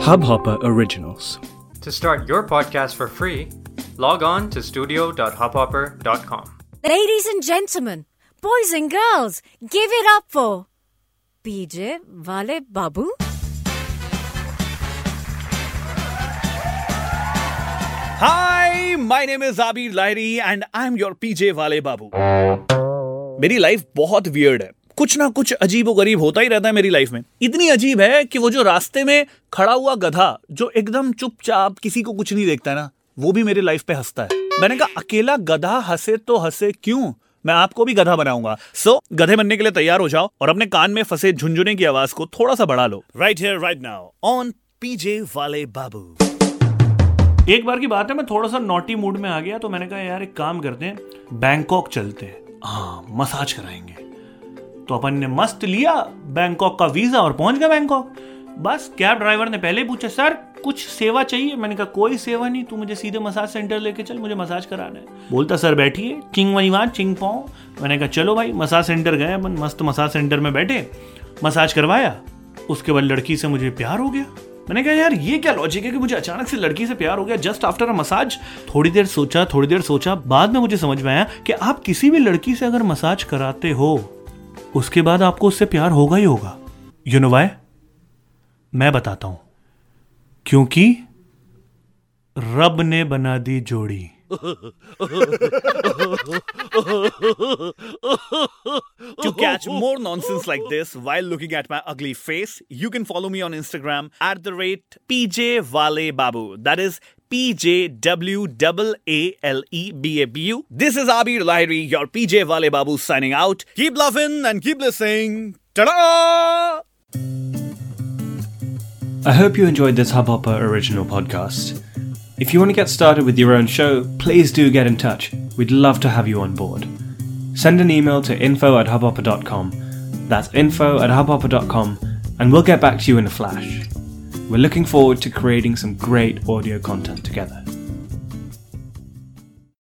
Hubhopper Originals. To start your podcast for free, log on to studio.hubhopper.com. Ladies and gentlemen, boys and girls, give it up for PJ Wale Babu. Hi, my name is Abir Lahiri and I'm your PJ वाले बाबू मेरी life बहुत weird है कुछ ना कुछ अजीब गरीब होता ही रहता है मेरी लाइफ में। इतनी अजीब है कि वो जो रास्ते में खड़ा हुआ गधा जो एकदम चुपचाप किसी को कुछ नहीं देखता है ना वो भी मेरी लाइफ पे हंसता है। मैंने कहा अकेला गधा हंसे तो हंसे क्यों? मैं आपको भी गधा बनाऊँगा। सो so, गधे बनने के लिए तैयार हो जाओ और अपने कान में फंसे झुंझुने की आवाज़ को थोड़ा सा बढ़ा लो। Right here right now on PJ वाले बाबू। एक बार की बात है मैं थोड़ा सा नोटी मूड में आ गया तो मैंने कहा यार एक काम करते हैं बैंकॉक चलते हैं। हाँ मसाज कराएँगे। तो अपन ने मस्त लिया बैंकॉक का वीज़ा और पहुँच गया बैंकॉक। बस, कैब ड्राइवर ने पहले पूछा, सर, कुछ सेवा चाहिए? मैंने कहा, कोई सेवा नहीं, तू मुझे सीधे मसाज सेंटर लेके चल, मुझे मसाज कराना है। बोलता, सर, बैठिए, चिंग वही वहाँ, चिंग पाओ मैंने कहा, चलो भाई, मसाज सेंटर गए अपन, मस्त मसाज सेंटर में बैठे, मसाज करवाया, उसके बाद लड़की से मुझे प्यार हो गया। मैंने कहा, यार, ये क्या लॉजिक है कि मुझे अचानक से लड़की से प्यार हो गया जस्ट आफ्टर अ मसाज थोड़ी देर सोचा, थोड़ी देर सोचा, बाद में मुझे समझ में आया कि आप किसी भी लड़की से अगर मसाज कराते हो उसके बाद आपको उससे प्यार होगा ही होगा यू नो वाई मैं बताता हूँ क्योंकि रब ने बना दी जोड़ी to catch more nonsense like this while looking at my ugly face, you can follow me on Instagram at the rate PJ Wale Babu. That is PJW-A-A-L-E-B-A-B-U. This is Abir Lahiri, your PJ Wale Babu signing out. Keep loving and keep listening. Ta-da! I hope you enjoyed this Hubhopper original podcast. If you want to get started with your own show, please do get in touch. We'd love to have you on board. Send an email to info at hubhopper.com. That's info at hubhopper.com, and we'll get back to you in a flash. We're looking forward to creating some great audio content together.